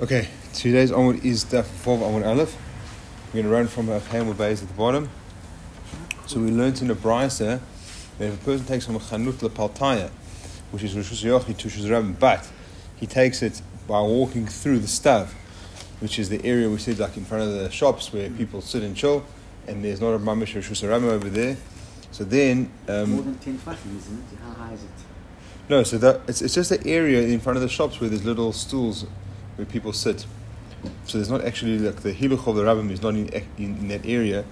Okay, today's onward is the fourth onward aleph. We're going to run from a camel base at the bottom. So we learned in the brisa that if a person takes from a chanut lepaltaya, which is rishus yochi to shus but he takes it by walking through the stav, which is the area we see like in front of the shops where people sit and chill, and there's not a mamish rishus over there. So then, um, More than 10 tefachim, isn't it? How high is it? no, so that it's, it's just the area in front of the shops where there's little stools where people sit. So there's not actually like the hiluch of the rabbim is not in, in, in that area,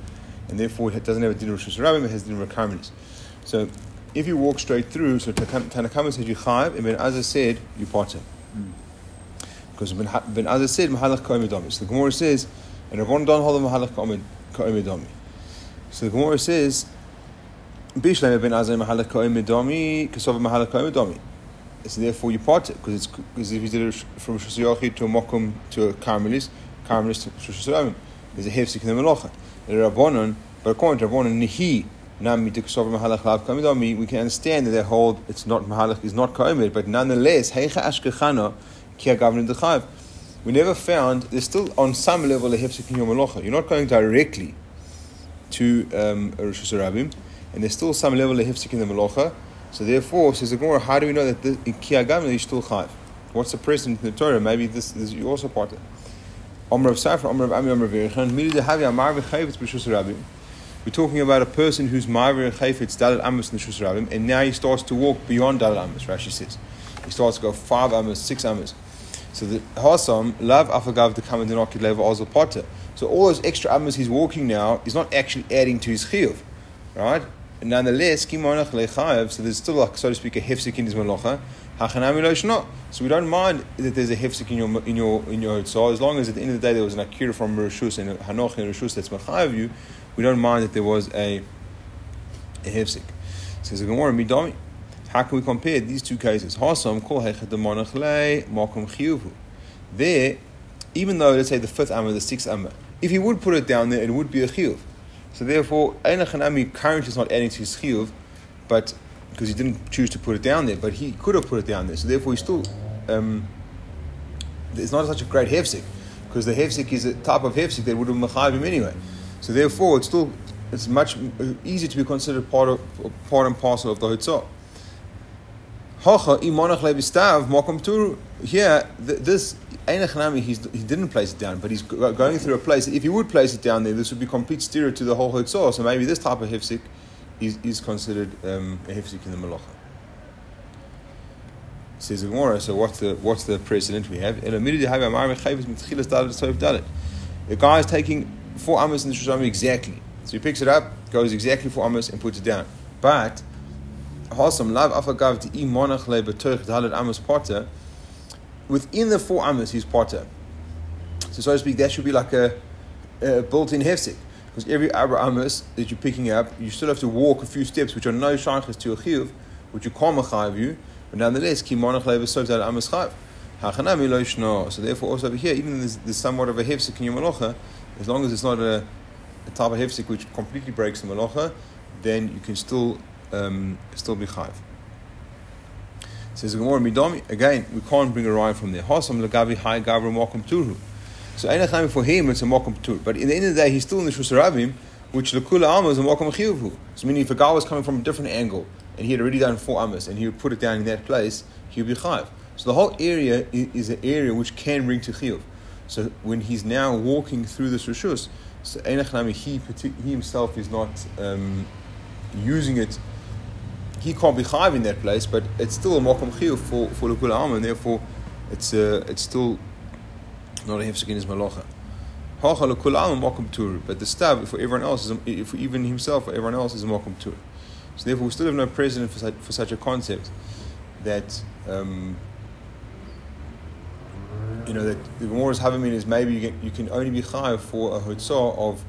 and therefore it doesn't have a din of rabbim. It has din of. So if you walk straight through, so Tanakama said you chayiv, and Ben Azai said you potter. Because Ben, ben Azai said mahalach koimidami. So the Gemara says, and Rabban don hold mahalach koimidami. So the Gemara says, Bishlam ben Azza mahalach koimidami, kasov mahalach koimidami. So therefore you part it because it's because if you did it from Rosh to a Mokum to a Carmelis, Carmelis to Rosh there's a hefsik in the Melocha. The Rabbanon, but according to Rabbanon, Nihi Nami to Kasov Mahalach Lav we can understand that they hold it's not Mahalach is not Kaimid, but nonetheless Heicha Ashkechana Kia Gavrin Dechav. We never found there's still on some level a hefsik in your Melocha. You're not going directly to um, Rosh and there's still some level of hefsik in the Melocha. So therefore, says the Gemara, how do we know that the, in Kiyagam is still chayv? What's the precedent in the Torah? Maybe this, you also part it. Omer of Safra, Omer of Ami, Omer of Yerichan. We're talking about a person who's Marvir and Chayfetz Dalit Amos the Shus Rabim, and now he starts to walk beyond Dalit Amos, Rashi says. He starts to go five Amos, six Amos. So the Hasam, Lav Afagav the Kamadinokid Lev Ozel Potter. So all those extra Amos he's walking now is not actually adding to his Chiyuv, right? Nonetheless, kimonach lechayev, so there's still like so to speak a hefsek in his lo So we don't mind that there's a hefsek in your in your in your so as long as at the end of the day there was an akira from Rishus and Hanoch and Rishus that's machayev you, we don't mind that there was a a hefsek. Says the Gemara midami. How can we compare these two cases? Hasam kol hechet demonach le makom chiyuvu. There, even though let's say the fifth amma, the sixth amma, if he would put it down there, it would be a chiyuv. So therefore, Ein Hanami currently is not adding to his chiyuv, but because he didn't choose to put it down there, but he could have put it down there. So therefore, he's still um, it's not such a great hefsik because the hefsik is a type of hefsik that would have mechayiv him anyway. So therefore, it's still it's much easier to be considered part of part and parcel of the hotzah. Hacha imonach levistav makom turu. Here, this Einachnami, he didn't place it down, but he's going through a place. If he would place it down there, this would be complete stereo to the whole hotzah. So maybe this type of hefsik is, is considered um, a hefsik in the malacha. Says the Gemara. So what's the what's the precedent we have? The guy is taking four amos in the shusham exactly. So he picks it up, goes exactly four amos, and puts it down. But Hasam lav afagav to imonach le betoich dalet amos potter within the four amas he's potter. So so to speak, that should be like a, a built-in hefsek. Because every abra amas that you're picking up, you still have to walk a few steps, which are no shaykhs to a chiyuv, which you can't machayiv you, but nonetheless, kimonach le'vesov that amas chayiv. Lo yishno. So therefore, also over here, even though there's, there's somewhat of a hefsek in your malacha, as long as it's not a, a type of hefsek which completely breaks the malacha, then you can still um, still be chayiv. Says Gemara Midami again. We can't bring a rhyme from there. Hasam legavi high gavra mokum turhu. So einachayim for him it's a mokum tur. But in the end of the day, he's still in the shusarabim, which lekula alma is a mokum chiyuvu. So meaning if a guy was coming from a different angle and he had already done four amas and he would put it down in that place, he would be chayiv. So the whole area is an area which can bring to chiyuv. So when he's now walking through this rishus, so einachnami he he himself is not um, using it he can't be chayiv in that place, but it's still a mokum chiyuv for for Am, and therefore it's uh, it's still not a hefsek in his malacha. Hacha lekul mokum tur, but the stav for everyone else is for even himself or everyone else is a mokum tur. So therefore, we still have no precedent for such, for such a concept that. Um, you know that the Gemara's Havamin is maybe you, get, you can only be chayiv for a hotzah of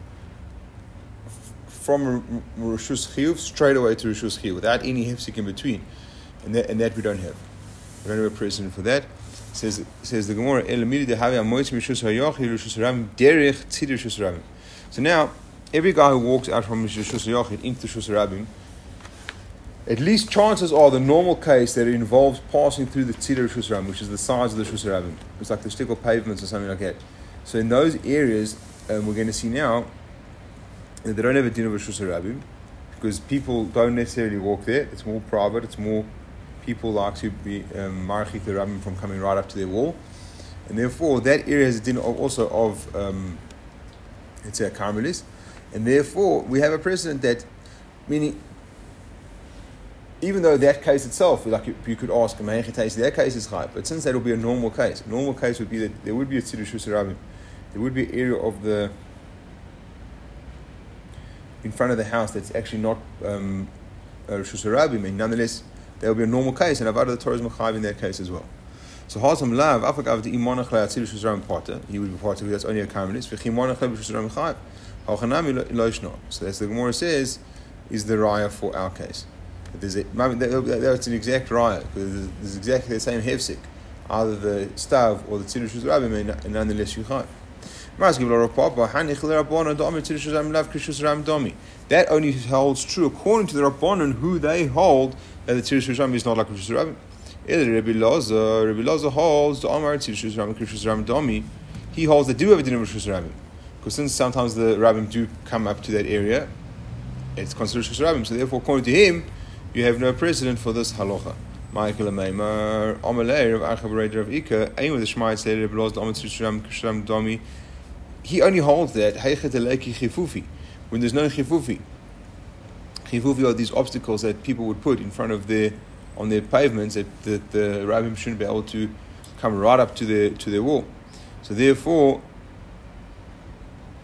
from Rishus Chiyuv straight away to Rishus Chiyuv without any hefsik in between. And that, and that we don't have. We don't have a precedent for that. Says says the Gemara, So now, every guy who walks out from Rishus Yochid into Rishus Rabim, at least chances are the normal case that it involves passing through the Tzidar Rishus Rabim, which is the size of the Rishus Rabim. It's like the shtickle pavements or something like that. So in those areas, um, we're going to see now they don't have a din of Rishus Rabim because people don't necessarily walk there. It's more private. It's more people like to be um, marchik the Rabim from coming right up to their wall. And therefore, that area has a din also of, um, say, a Carmelis. And therefore, we have a precedent that, meaning, even though that case itself, like you, you could ask, that case is high, but since that will be a normal case, normal case would be that there would be a Tzidu Shusarabim, there would be an area of the, in front of the house that's actually not um, a Shusarabim, nonetheless, there will be a normal case, and Avada the Torah is Machav in that case as well. So Hasam Lav, Afagav the Imonach Le'atzir Shusarabim Potter, he would be part of that's only a Karmelis, V'chimonach Le'atzir Shusarabim Chav, Hachanami Loishno. So that's the Gemara says, is the raya for our case. There's that's an exact raya because there's exactly the same hefsik, either the stav or the tziddush rabim, and nonetheless you chayv. That only holds true according to the Rabbanon, who they hold that the Tzirish Rabim is not like Rishus Rabim. Rabbi Loza, Rabbi Loza holds the Amar Tzirish Rabim, Rishus Rabim Domi. He holds that do have a din of Rishus. Because since sometimes the Rabbim do come up to that area, it's considered Rishus Rabim. So therefore, according to him, you have no precedent for this halacha. Michael Amalei, Rav Rav Ika, aim the Seder, Rabbi Loza, Domi. He only holds that Heichet Eleki Chifufi, when there's no Chifufi. Chifufi are these obstacles that people would put in front of their on their pavements that, that the rabbim shouldn't be able to come right up to their to their wall. So therefore,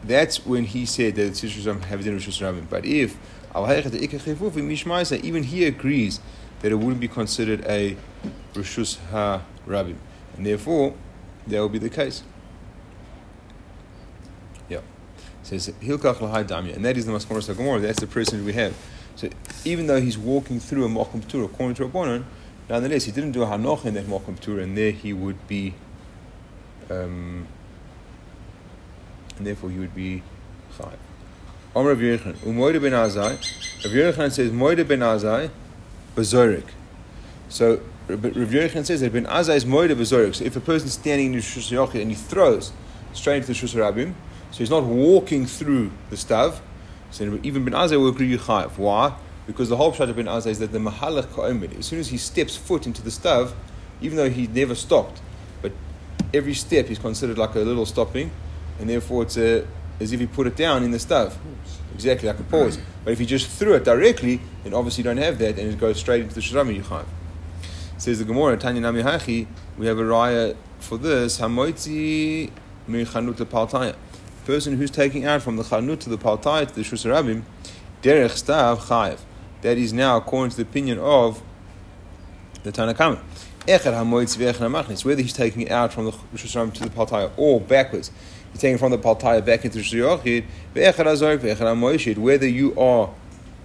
that's when he said that the Tzishusam have din Rishus Rabbim. But if even he agrees that it wouldn't be considered a Rishus Ha Rabbim. And therefore, that will be the case. Yeah. It says Hilkach Lahai Damya, and that is the Maskoros Gemara. That's the person we have. So even though he's walking through a Mokum Tur according to Rabbanon, nonetheless he didn't do a Hanoch in that Mokum Tur, and there he would be, um, and therefore he would be Chayiv. Amr Rav Yechon, Umoide ben Azai, Rav Yechon says Moide ben Azai, Bazorik. So Rav Yechon says that Ben Azai is Moide Bazorik. So if a person's standing in the Shus Yochid and he throws straight into the Shus Rabim, so he's not walking through the stav, so even Ben Azai will agree Chayiv. Why? Because the whole pshat of Ben Azai is that the Mahalach Ka'omid, as soon as he steps foot into the stav, even though he never stopped, but every step is considered like a little stopping, and therefore it's a, as if he put it down in the stav. Exactly, like a pause. But if he just threw it directly, then obviously you don't have that, and it goes straight into the Shirami Yuchayiv. Says the Gemara, Tanya Nami Hachi, we have a raya for this, Hamoitzi Mirchanut Paltaya person who's taking out from the chanut to the paltai to the shusarabim, derech stav chayev. That is now according to the opinion of the Tanakama. Whether he's taking it out from the shusarabim to the paltai or backwards, he's taking from the paltai back into the shusarabim. Whether you are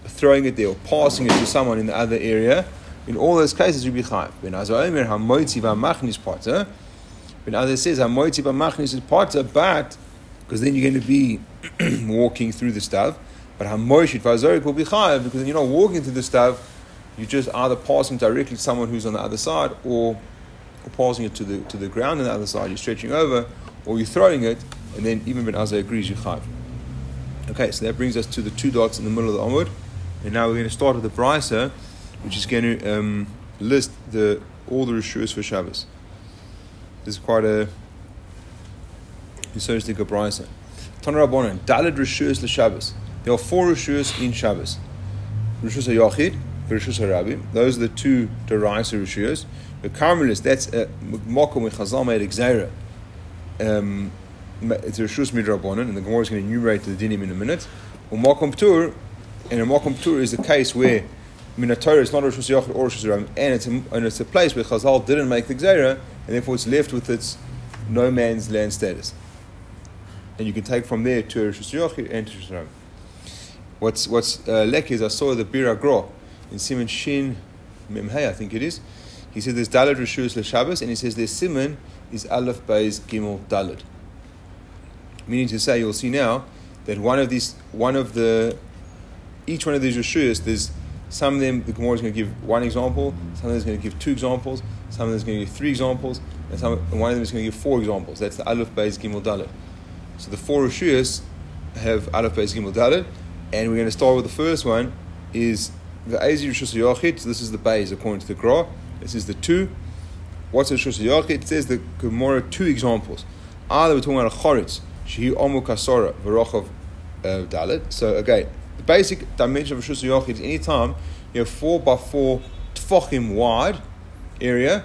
throwing it there or passing it to someone in the other area, in all those cases you be chayev. Ben Azai hamoitzi v'amachnis parta. Ben Azai says hamoitzi v'amachnis is parta, but because then you're going to be walking through the stuff. But Hamoshit Vazorik will be chayav because you're not walking through the stuff, you're just either passing directly to someone who's on the other side or, or passing it to the, to the ground on the other side. You're stretching over or you're throwing it, and then even Ben Azai agrees, you chayav. Okay, so that brings us to the two dots in the middle of the Amud. And now we're going to start with the Brisa, which is going to um, list the all the Rishus for Shabbos. This is quite a so is the Gabraisa. Tana Rabbanan, Dalid Rishus Shabbos. There are four Rishus in Shabbos. Rishus HaYachid, Rishus HaRabim. Those are the two Deraisa Rishus. The Carmelis, that's a Mokum with Chazal made Exera. Um, it's a Rishus Midrabanan, and the Gemara is going to enumerate the dinim in a minute. Mokum Tur, and a Mokum Tur is the case where Minatorah is not a Rishus Yachid or Rishus HaRabim, and it's, a, and it's a place where Chazal didn't make the Exera, and therefore it's left with its no man's land status and you can take from there to Rishus Yochid and to Rishus What's what's uh, lek is I saw the Bira Gro in Simon Shin Memhei, I think it is. He says there's Dalad Rishus LeShabbos, and he says there's Simon is Aleph Beis Gimel Dalad. Meaning to say, you'll see now that one of these, one of the, each one of these Rishus, there's Some of them, the Gemara is going to give one example, some of them is going to give two examples, some of them is going to give three examples, and, some, and one of them is going to give four examples. That's the Aleph, Beis, Gimel, Dalet. So the four Rishuyas have Aleph, Beis, Gimel, Dalet, and we're going to start with the first one, is the Ezi Rishus Yochid. So this is the Beis according to the Gra. This is the two. What's Rishus Yochid? It says the Gemara two examples. Either we're talking about a Choritz, Shehi Omu Kasora, Verochav uh, Dalet. So again, the basic dimension of Rishus Yochid is any time you have four by four tfachim wide area,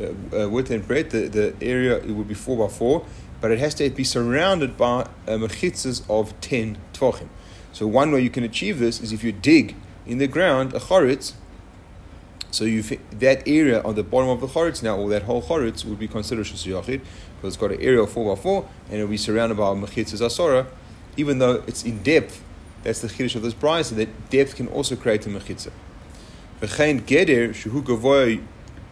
uh, uh, width and breadth, the, the area it would be four by four, but it has to be surrounded by uh, mechitzas of ten tfachim. So one way you can achieve this is if you dig in the ground a choritz. So you that area on the bottom of the choritz now, or that whole choritz would be considered shus yachid because it's got an area of four by four, and it'll be surrounded by a mechitzas asora, even though it's in depth. That's the chiddush of this price, and that depth can also create a mechitza. V'chein geder gavoy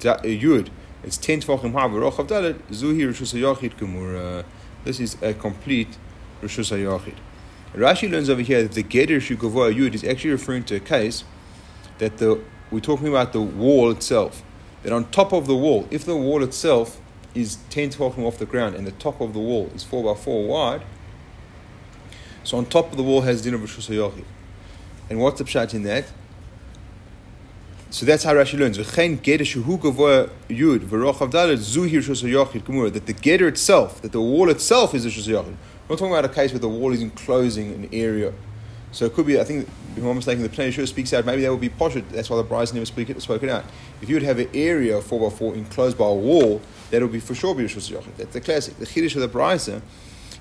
yud. It's ten tvachim high. V'rochav dalet zuhi rishus yachid gemura. Uh, this is a complete rishus yachid. Rashi learns over here that the Geder Shukavoa Yud is actually referring to a case that the we're talking about the wall itself. That on top of the wall, if the wall itself is 10 12 off the ground and the top of the wall is 4 by 4 wide, so on top of the wall has din of Rishus And what's the pshat in that? So that's how Rashi learns. That the geder itself, that the wall itself is a shus we're not talking about a case where the wall is enclosing an area. So it could be, I think, if I'm mistaken, the Pnei Yeshua speaks out, maybe that would be poshut, that's why the Bryce never speak it, spoke it out. If you would have an area 4 by 4 enclosed by a wall, that would be for sure be Rishus Yochid. That's the classic. The Chiddush of the Bryce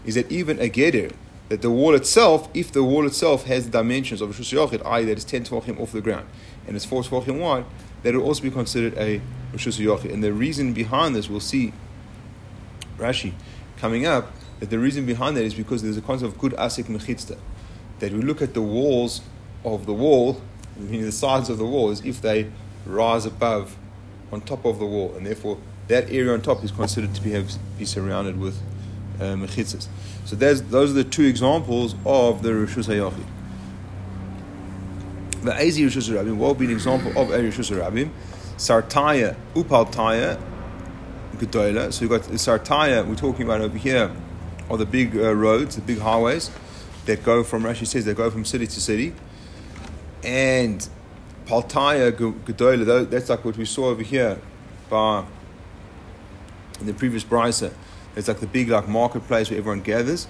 is that even a Geder, that the wall itself, if the wall itself has the dimensions of Rishus Yochid, i.e., that is 10 Tvachim off the ground, and it's 4 Tvachim wide, that will also be considered a Rishus Yochid. And the reason behind this, we'll see Rashi coming up, that the reason behind that is because there's a concept of good asik mechitzta. That we look at the walls of the wall, meaning the sides of the wall, as if they rise above, on top of the wall, and therefore that area on top is considered to be, have, be surrounded with uh, mechitzas. So those are the two examples of the Rishus HaYachid. The Ezi Rishus HaRabim, what would be an example of a Rishus HaRabim? Sartaya, Upaltaya, Gedola. So you've got Sartaya, we're talking about over here, are the big uh, roads, the big highways that go from, Rashi says, they go from city to city. And Paltaya Gedola, that's like what we saw over here by, in the previous brisa. It's like the big like marketplace where everyone gathers.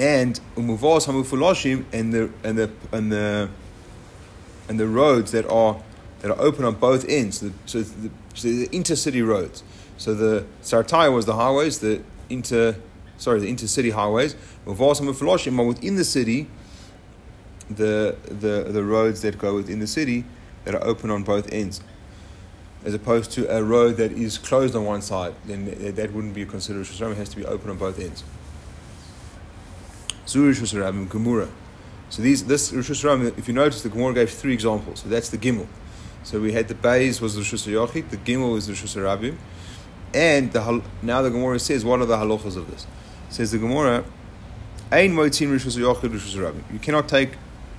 And umuvos hamufuloshim and the and the and the and the roads that are that are open on both ends. So, so the, so the intercity roads. So the Sartaya was the highways, the inter, sorry, the intercity highways. But within the city, the, the, the roads that go within the city that are open on both ends. As opposed to a road that is closed on one side, then that wouldn't be considered it has to be open on both ends. Zurish Shusram, Gemura. So these, this Rosh if you notice, the Gemara gave three examples. So that's the Gimel. So we had the Beis was the Rishus Yochid, the Gimel was the Rishus Rabim, and the, now the Gemara says what are the halachas of this? It says the Gemara, Ein Moitzin Rishus Yochid Rishus Rabim. You cannot take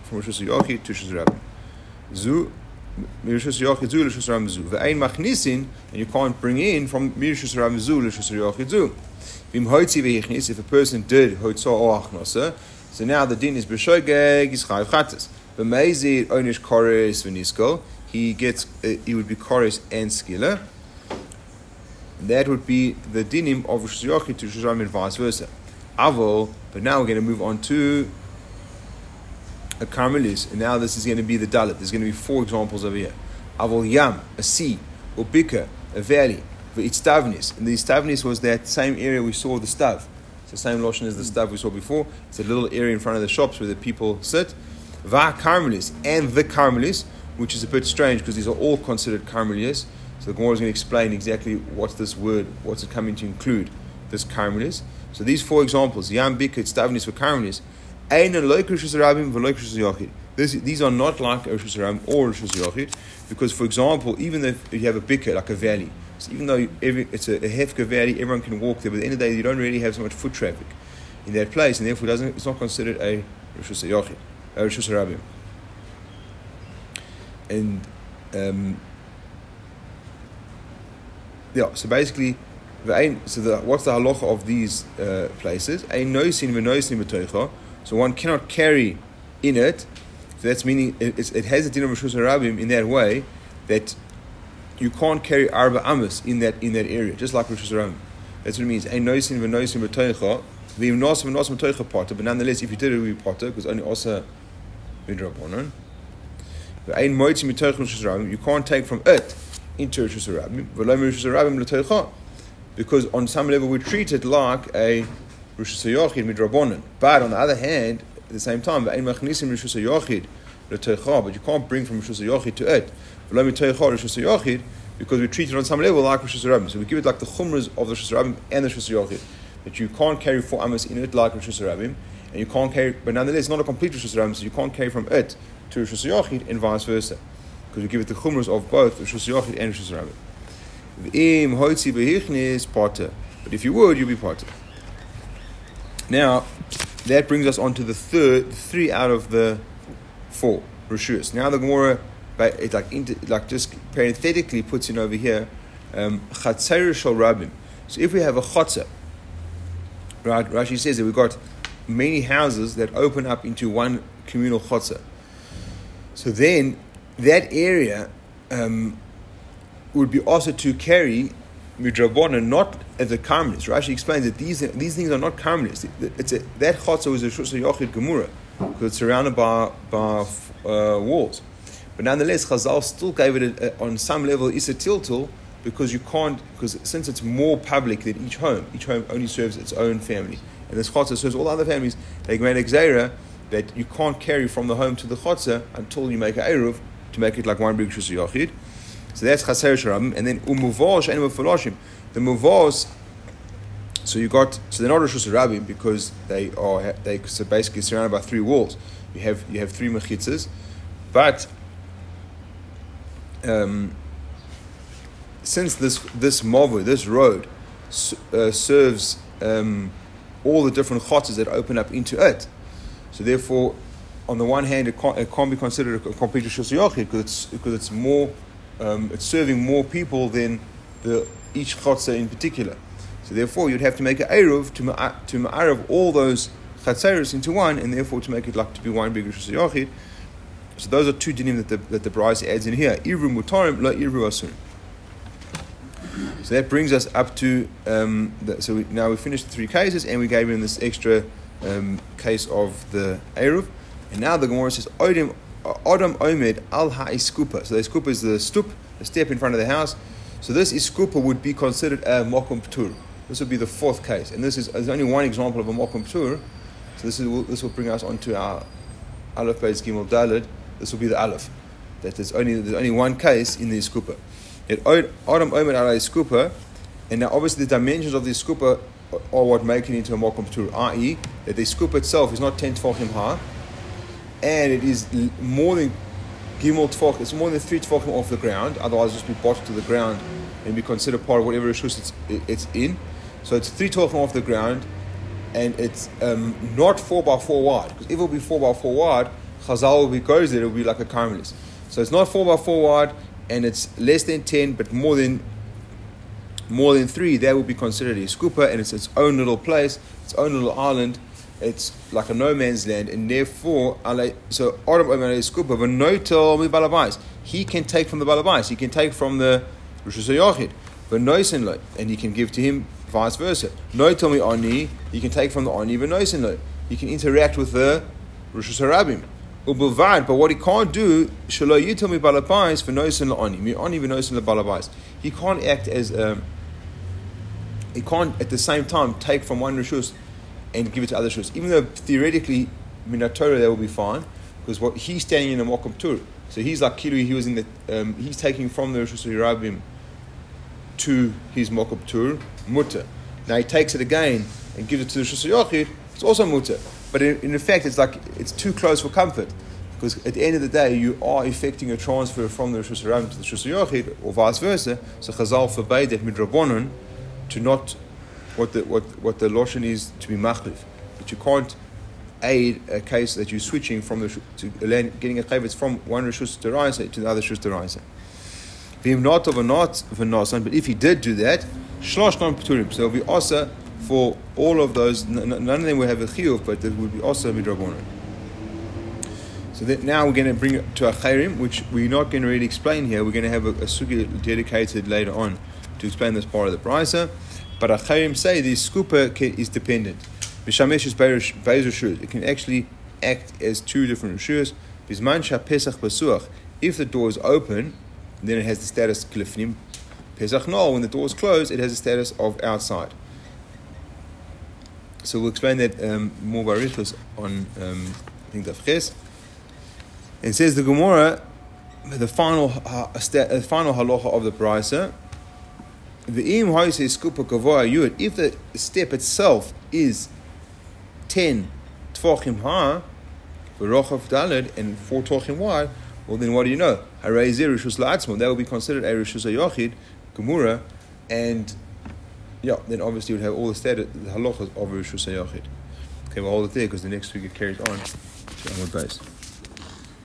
from Rishus Yochid to Rishus Rabim. Zu Mirishus Yochid Zu Rishus Rabim Zu. Ve'ein Machnisin, and you can't bring in from Mirishus Rabim Zu Rishus If a person did Hoitza or Achnosa, so now the din is B'shogeg, is Chayiv Chatas. B'meizir Onish Kores V'nisko, he gets uh, he would be chorus and skila. That would be the dinim of Rosh to Shusram and vice versa. Avol, but now we're going to move on to a Carmelis, and now this is going to be the Dalit. There's going to be four examples over here. Avol Yam, a sea, Ubika, a valley, Istavnis. And the Istavnis was that same area we saw the Stav. It's the same lotion as the Stav we saw before. It's a little area in front of the shops where the people sit. Va Carmelis, and the Carmelis which is a bit strange because these are all considered Carmelias. So the Gemara is going to explain exactly what's this word, what's it coming to include, this Carmelias. So these four examples, Yam Bikit, Stavnis for Carmelias, these are not like Rosh Hashanah or Rosh because, for example, even if you have a biker, like a valley, so even though every, it's a, a hefka valley, everyone can walk there, but at the end of the day, you don't really have so much foot traffic. in that place, and therefore doesn't, it's not considered a Rishus Yochid, a Rishus Rabim. And um, yeah, so basically, so the, what's the halacha of these uh, places? Ein noisin v'noisin. So one cannot carry in it. So that's meaning it, it has a din of Rishus Rabim in that way that you can't carry arba amos in that in that area, just like Rishus Rabim. That's what it means. Ein noisin v'noisin b'toicha. V'im nos v'nos b'toicha potter. But nonetheless, if you did it, be potter because only also midrabanon. Ein moitzim mitoich Rishus Rabim. You can't take from it into Rishus Rabim. V'lo Rishus Rabim l'toicha. Because on some level we treat it like a Rishus Yochid midrabanon. But on the other hand, at the same time, ein machnisim Yochid l'toicha. But you can't bring from Rishus Yochid to it. V'lo mitoicha Rishus Yochid. Because we treat it on some level like Rishus Rabim. So we give it like the chumras of the Rishus Rabim and the Rishus Yochid. That you can't carry four amas in it like Rishus Rabim. And you can't carry, but nonetheless, it's not a complete Rishus Rabim, so you can't carry from it to Rishus Yochid and vice versa. Because we give it the chumras of both Rishus Yochid and behichnis potter. But if you would, you'd be potter. Now, that brings us on to the third, three out of the four Rishus. Now the Gemara, ba- it like, inter, like just parenthetically puts in over here, um, Chatzer shal Rabim. So if we have a Chatzer, right, Rashi says that we've got many houses that open up into one communal Chatzer. So then, that area um, would be also to carry midrabona, not as a karmelis. Rashi explains that these these things are not karmelis. It's a, that chotzer was a shusha yochid gemura because it's surrounded by by uh, walls. But nonetheless, Chazal still gave it a, a, on some level is a tiltul because you can't because since it's more public than each home, each home only serves its own family, and this chotzer serves all other families. They made a gzeira that you can't carry from the home to the chotzer until you make a eruv to make it like one big shus yochid. So that's chaser sharabim, and then umuvos and umufaloshim. The muvos, so you got so they're not rishus rabim because they are they so basically surrounded by three walls. You have you have three mechitzas, but um, since this this mavu this road uh, serves um, all the different chotzes that open up into it, so therefore. On the one hand, it can't, it can't be considered a complete rishus yochid because it's because it's more um, it's serving more people than the each chatzah in particular. So therefore, you'd have to make an eruv to to ma'arav all those chatzeros into one, and therefore to make it like to be one big rishus yochid. So those are two dinim that the that the Bryce adds in here. Iru mutarim la iru asun. So that brings us up to um, the, so we, now we finished three cases, and we gave him this extra um, case of the eruv, and now the Gemara says Odem Adam Omed al ha'iskupa. So the iskupa is the stup, the step in front of the house. So this iskupa would be considered a mokum ptur. This would be the fourth case, and this is there's only one example of a mokum ptur. So this is this will bring us onto our aleph base gimel dalid. This will be the aleph. That there's only there's only one case in the iskupa. It Adam Omed al ha'iskupa, and now obviously the dimensions of the iskupa are what make it into a mokum ptur. I.e., that the iskupa itself is not ten tefachim high and it is more than gimel tefach, it's more than three tefachim off the ground. Otherwise, just be botched to the ground and be considered part of whatever it's, it's in. So it's three tefachim off the ground, and it's um, not four by four wide. Because if it will be four by four wide, Chazal will be goes there. It will be like a Carmelis. So it's not four by four wide, and it's less than ten, but more than more than three. That will be considered a scooper, and it's its own little place, its own little island it's like a no man's land, and therefore, so Adam Skupa, but no tell me balabais. He can take from the balabais. He can take from the Hashanah, but no and he can give to him vice versa. No tell me oni. He can take from the oni, but no He can interact with the Rosh But what he can't do, shalo you tell me balabais for noisin la oni, mi oni v'noisin la balabais. He can't act as um, he can't at the same time take from one rishus and give it to other shus. Even though theoretically, Minatora that will be fine, because what he's standing in a Mokum Tur. So he's like Kilu, he was in the, um, he's taking from the Rosh Hashanah to his Mokum Tur, Mutter. Now he takes it again and gives it to the Rosh Hashanah, it's also Mutter. But in, in effect, it's like, it's too close for comfort. Because at the end of the day, you are effecting a transfer from the Rosh Hashanah to the Rosh Hashanah, or vice versa. So Chazal forbade that Midrabonon to not what the what what the lotion is to be machlif But you can't aid a case that you're switching from the to a getting a chayvetz from one rishus deraisa to the other rishus deraisa. V'im not of a not of v'nasan, but if he did do that, shlosh non pturim. So it'll also for all of those. None of them will have a chiyuv, but it would be also midrabanan. So that now we're going to bring it to a chayrim, which we're not going to really explain here. We're going to have a, a sugi dedicated later on to explain this part of the brisa. But a chayrim say the scooper is dependent. Bishamesh is beis. It can actually act as two different rishus. Bisman pesach basuach. If the door is open, then it has the status klifnim. Pesach no. When the door is closed, it has the status of outside. So we'll explain that um, more by Rishus on um, I think the It says the Gemara, the final uh, uh, final halacha of the brisa. The im says skupa kavoa yud. If the step itself is ten tfachim high, v'rochav daled and four tfachim wide, well then what do you know? Harei zeh rishus la'atzmo. That will be considered a rishus yochid gemura, and yeah, then obviously you would have all the status, the halachas of rishus yochid. Okay, we'll hold it there because the next week it carries on to.